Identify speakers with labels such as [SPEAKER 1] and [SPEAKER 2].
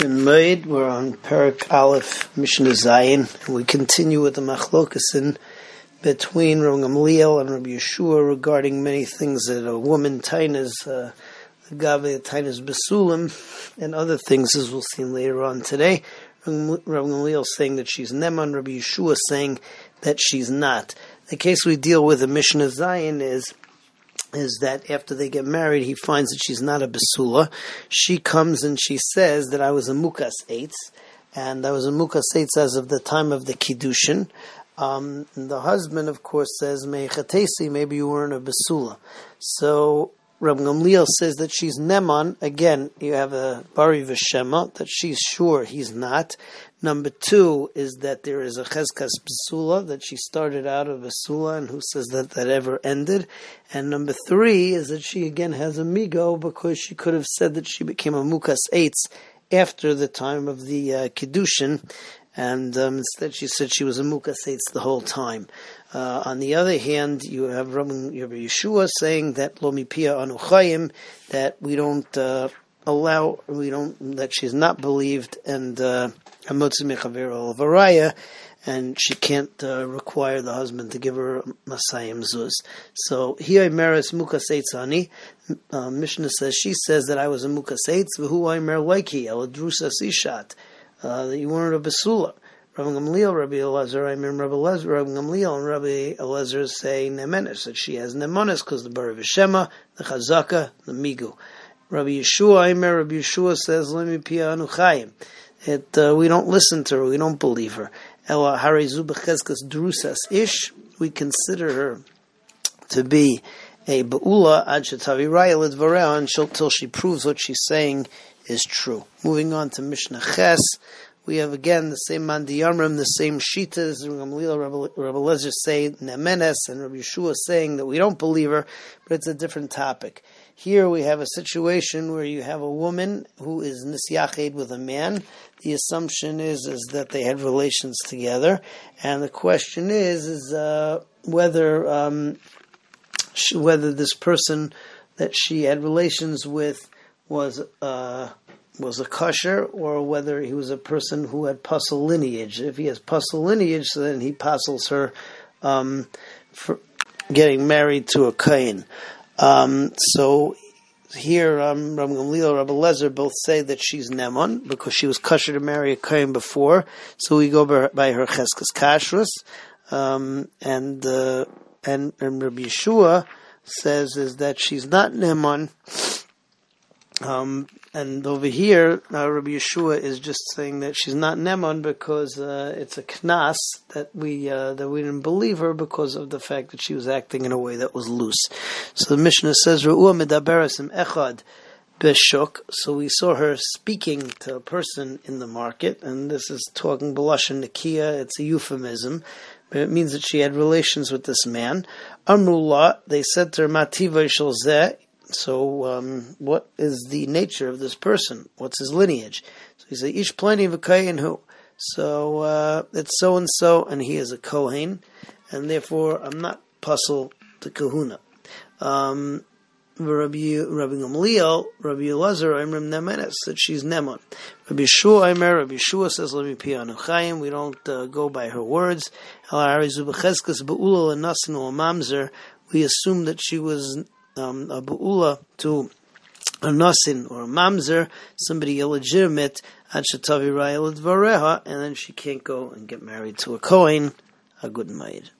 [SPEAKER 1] We're on Perak Aleph Mishnah Zayin, and we continue with the machlokasin between Rav Gamliel and Rabbi Yehoshua regarding many things that a woman tainas, uh, Gabe tainas besulim, and other things as we'll see later on today. Rav Gamliel saying that she's neman, Rabbi Yehoshua saying that she's not. The case we deal with in Mishnah Zayin is is that after they get married, he finds that she's not a basula. She comes and she says that I was a mukas eitz, and I was a mukas eitz as of the time of the kiddushin. Um, the husband, of course, says meichatesi, maybe you weren't a basula. So Rabbi Gamliel says that she's Neman. Again, you have a Bari Veshema, that she's sure he's not. Number two is that there is a Chezkas Basula, that she started out of Basula, and who says that that ever ended. And number three is that she again has a Migo, because she could have said that she became a Mukas Eitz after the time of the uh, Kiddushin, and um, instead she said she was a Mukas Eitz the whole time. Uh, on the other hand, you have Rabbi Yehoshua saying that Lo Mipia Anuchayim, that we don't uh, allow, we don't, that she's not believed, and hamotzi uh, Varaya, and she can't uh, require the husband to give her Masayim Zuz. So here Meres Mukaseitsani, uh, Mishnah says, she says that I was a Mukaseitz, V'hu I Mer Leiki, Eladrusa Sishat, uh, that you weren't a Basula. Rabbi Gamliel, Rabbi Elazar, I remember Rabbi Elazar, Rabbi Gamliel and Rabbi Elazar say Nemenes, that she has Nemones because the Bar of Shema, the Chazaka, the Migu. Rabbi Yehoshua, I remember Rabbi Yehoshua says, Lemi Pia Anuchayim. It, uh, we don't listen to her, we don't believe her. Ela Harizu Drusas Ish, we consider her to be a Ba'ula Ad Shetavi Raya until she proves what she's saying is true. Moving on to Mishnah Ches, we have again the same mandiyamrim, the same shitas. Rabbi, Rabbi Lezer say nemenes, and Rabbi Yehoshua saying that we don't believe her, but it's a different topic. Here we have a situation where you have a woman who is nisyached with a man. The assumption is is that they had relations together, and the question is is uh, whether um, she, whether this person that she had relations with was. Uh, was a kosher or whether he was a person who had puzzle lineage. If he has puzzle lineage, then he puzzles her um, for getting married to a kain. Um, so here, um, Rabbi Gamliel, Rabbi Lezer both say that she's Nemon because she was kosher to marry a kain before. So we go by, her cheskes kashrus, um, and uh, and and Rabbi Yehoshua says is that she's not Nemon. Um, and over here, uh, Rabbi Yehoshua is just saying that she's not Nemon because uh, it's a knas that we uh, that we didn't believe her because of the fact that she was acting in a way that was loose. So the Mishnah says, "Ru'u medaberasim echad beshuk." So we saw her speaking to a person in the market, and this is talking b'lashon nikia. It's a euphemism. But it means that she had relations with this man. Amrullah, they said to her, Mativa zeh so, um, what is the nature of this person? What's his lineage? So he said, Ish plenty of a who. So, uh, it's so and so, and he is a Kohen, and therefore I'm not puzzled to kahuna. Um, Rabbi Rabbi Gamliel, Rabbi Elazar, Imrim Nemenes, that she's Nemon. Rabbi Shua, Imer, Rabbi Shua says, "Let me pianu chayim." We don't uh, go by her words. We assume that she was um, a bu'ula to a nasin or a mamzer, somebody illegitimate, and then she can't go and get married to a kohen, a good maid.